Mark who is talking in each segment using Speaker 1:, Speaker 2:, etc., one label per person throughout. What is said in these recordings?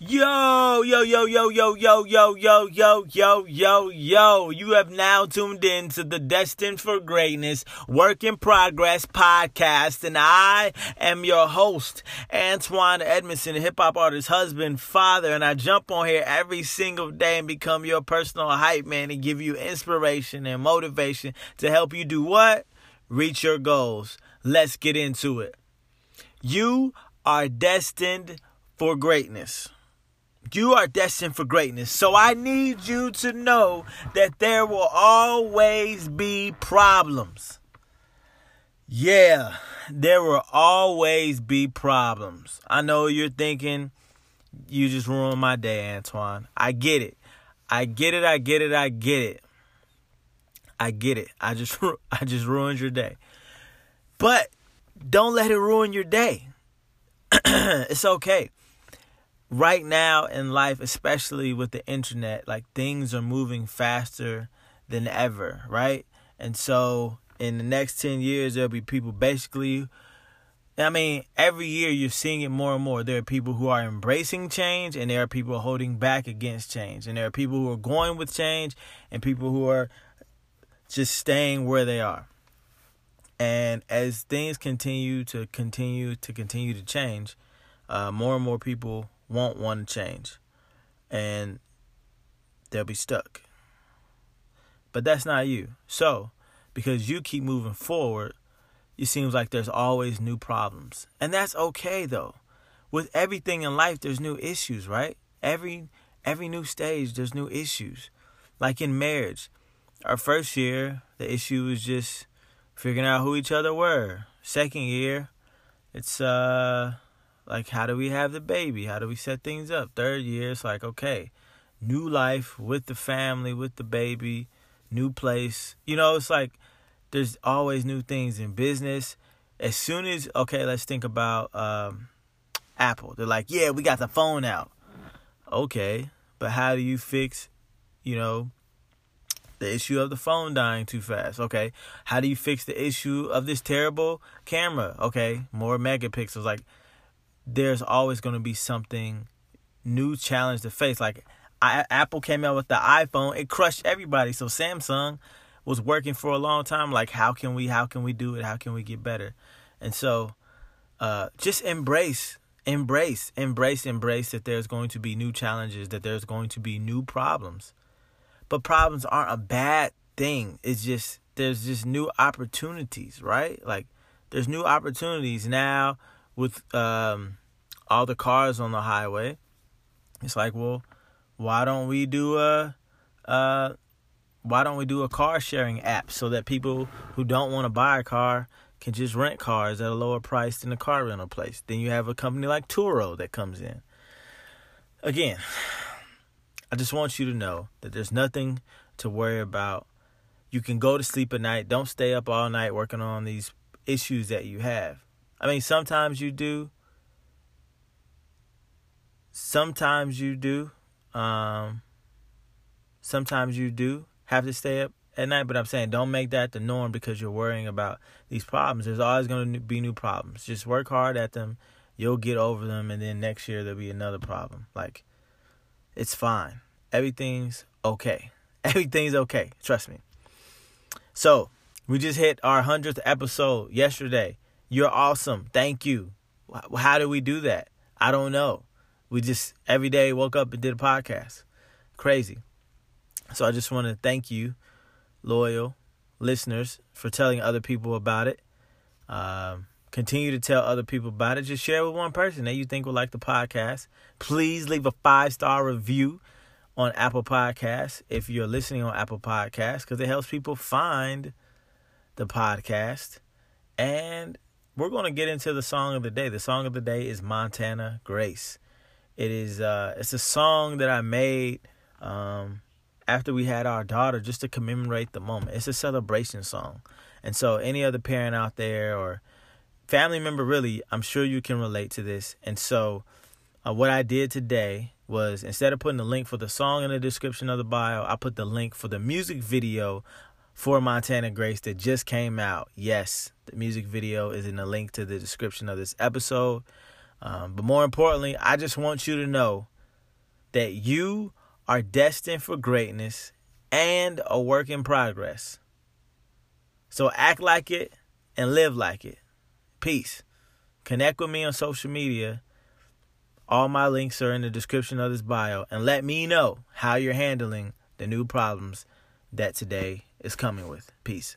Speaker 1: Yo, yo, yo, yo, yo, yo, yo, yo, yo, yo, yo, yo. You have now tuned in to the Destined for Greatness Work in Progress podcast, and I am your host, Antoine Edmondson, hip hop artist, husband, father, and I jump on here every single day and become your personal hype man and give you inspiration and motivation to help you do what? Reach your goals. Let's get into it. You are destined for greatness. You are destined for greatness. So I need you to know that there will always be problems. Yeah, there will always be problems. I know you're thinking, you just ruined my day, Antoine. I get it. I get it. I get it. I get it. I get it. I just I just ruined your day. But don't let it ruin your day. it's okay right now in life, especially with the internet, like things are moving faster than ever, right? And so in the next 10 years, there'll be people basically, I mean, every year you're seeing it more and more. There are people who are embracing change, and there are people holding back against change. And there are people who are going with change, and people who are just staying where they are. And as things continue to continue to continue to change, uh, more and more people won't want to change and they'll be stuck. But that's not you. So, because you keep moving forward, it seems like there's always new problems. And that's okay though. With everything in life there's new issues, right? Every every new stage there's new issues. Like in marriage, our first year, the issue was just figuring out who each other were. Second year, it's uh like, how do we have the baby? How do we set things up? Third year, it's like, okay, new life with the family, with the baby, new place. You know, it's like there's always new things in business. As soon as, okay, let's think about um, Apple. They're like, yeah, we got the phone out. Okay, but how do you fix, you know, the issue of the phone dying too fast. Okay. How do you fix the issue of this terrible camera? Okay. More megapixels. Like, there's always going to be something new challenge to face. Like I, Apple came out with the iPhone, it crushed everybody. So Samsung was working for a long time. Like how can we how can we do it? How can we get better? And so uh, just embrace, embrace, embrace, embrace that there's going to be new challenges, that there's going to be new problems. But problems aren't a bad thing. It's just there's just new opportunities, right? Like there's new opportunities now with um, all the cars on the highway. It's like, well, why don't we do a uh, why don't we do a car sharing app so that people who don't want to buy a car can just rent cars at a lower price than a car rental place? Then you have a company like Turo that comes in. Again, I just want you to know that there's nothing to worry about. You can go to sleep at night. Don't stay up all night working on these issues that you have. I mean, sometimes you do. Sometimes you do. Um, sometimes you do have to stay up at night, but I'm saying don't make that the norm because you're worrying about these problems. There's always going to be new problems. Just work hard at them. You'll get over them, and then next year there'll be another problem. Like, it's fine. Everything's okay. Everything's okay. Trust me. So, we just hit our 100th episode yesterday. You're awesome. Thank you. How do we do that? I don't know. We just every day woke up and did a podcast. Crazy. So I just want to thank you, loyal listeners, for telling other people about it. Um, continue to tell other people about it. Just share with one person that you think would like the podcast. Please leave a five star review on Apple Podcasts if you're listening on Apple Podcasts because it helps people find the podcast. And we're going to get into the song of the day. The song of the day is Montana Grace. It is uh it's a song that I made um after we had our daughter just to commemorate the moment. It's a celebration song. And so any other parent out there or family member really, I'm sure you can relate to this. And so uh, what I did today was instead of putting the link for the song in the description of the bio, I put the link for the music video for Montana Grace that just came out. Yes, the music video is in the link to the description of this episode. Um, but more importantly, I just want you to know that you are destined for greatness and a work in progress. So act like it and live like it. Peace. Connect with me on social media. All my links are in the description of this bio. And let me know how you're handling the new problems that today is coming with. Peace.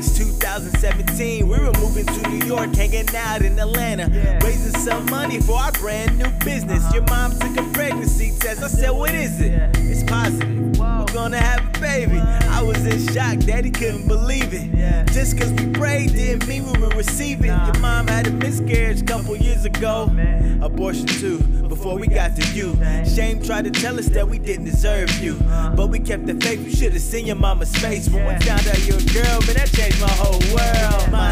Speaker 1: 6, 2017, we were moving to New York, hanging out in Atlanta, raising some money for our brand new business. Uh-huh. Your mom took a pregnancy test. I said, What is it? It's positive. We're gonna have a baby. Was in shock, daddy couldn't believe it. Just cause we prayed didn't mean we would receive it. Your mom had a miscarriage a couple years ago. Oh, Abortion too, before we got to you. Shame tried to tell us that we didn't deserve you. Uh-huh. But we kept the faith, we should have seen your mama's face. When we found out you're a girl, man, that changed my whole world. You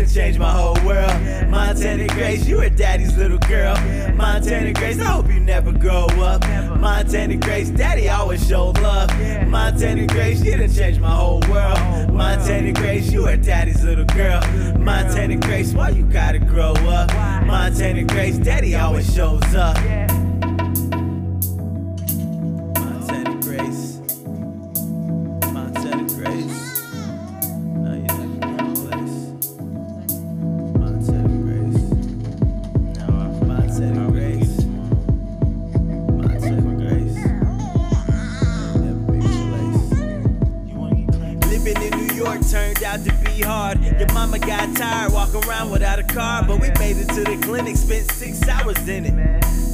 Speaker 1: done changed my whole world. Montana Grace, you are daddy's little girl. Montana Grace, I hope you never grow up. Montana Grace, daddy always showed love. Montana Grace, you done changed my whole world. Montana Grace, you are daddy's little girl. Montana Grace, why you gotta grow up? Montana Grace, daddy always shows up. Your mama got tired walking around without a car, but we made it to the clinic, spent six hours in it.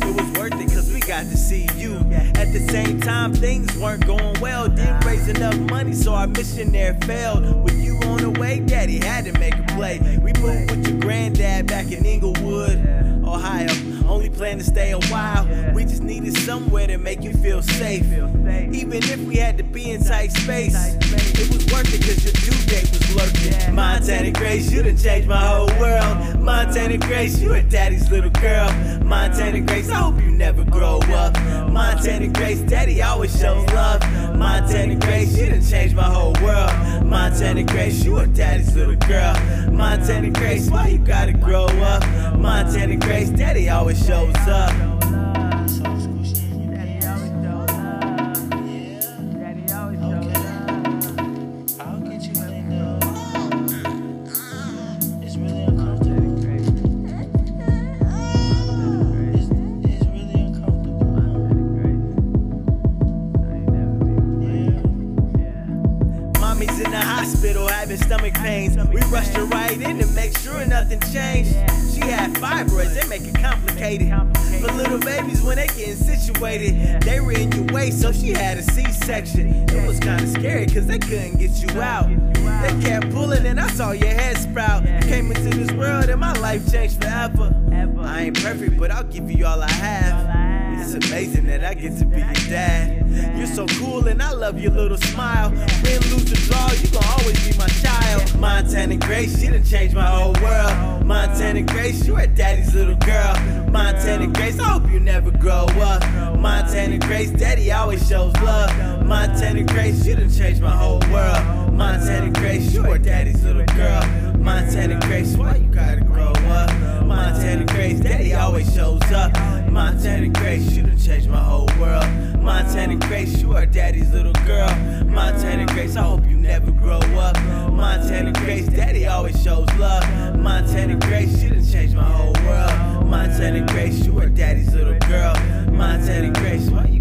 Speaker 1: It was worth it cause we got to see you. At the same time, things weren't going well. Didn't raise enough money, so our mission there failed. With you on the way, daddy had to make a play. We moved with your granddad back in Englewood, Ohio. Only plan to stay a while. We just needed somewhere to make you feel safe. Even if we had to be in tight space, it was worth it cause your due date was lurking. Montana Grace, you done changed my whole world. Montana Grace, you a daddy's little girl. Montana Grace, I hope you never grow up. Montana Grace, daddy always shows love. Montana Grace, you done changed my whole world. Montana Grace, you a daddy's little girl. Montana Grace, why you gotta grow up? Montana Grace, daddy always shows up. Having stomach pains. We rushed her right in to make sure nothing changed. She had fibroids, they make it complicated. For little babies, when they getting situated, they were in your way, so she had a C-section. It was kinda scary, cause they couldn't get you out. They kept pulling and I saw your head sprout. Came into this world and my life changed forever. I ain't perfect, but I'll give you all I have. It's amazing that I get to be your dad. You're so cool and I love your little smile. Win, lose, or draw, you gon' always be my child. Montana Grace, she done changed my whole world. Montana Grace, you a daddy's little girl. Montana Grace, I hope you never grow up. Montana Grace, daddy always shows love. Montana Grace, you done changed my whole world. Montana Grace, you are daddy's little girl. Montana Grace, why you gotta grow up? Montana Grace, daddy always shows up. Montana Grace, you done changed my whole world. Montana Grace, you are daddy's little girl. Montana Grace, I hope you never grow up. Montana Grace, daddy always shows love. Montana Grace, you done changed my whole world. Montana Grace, you are daddy's little girl. Montana Grace, why you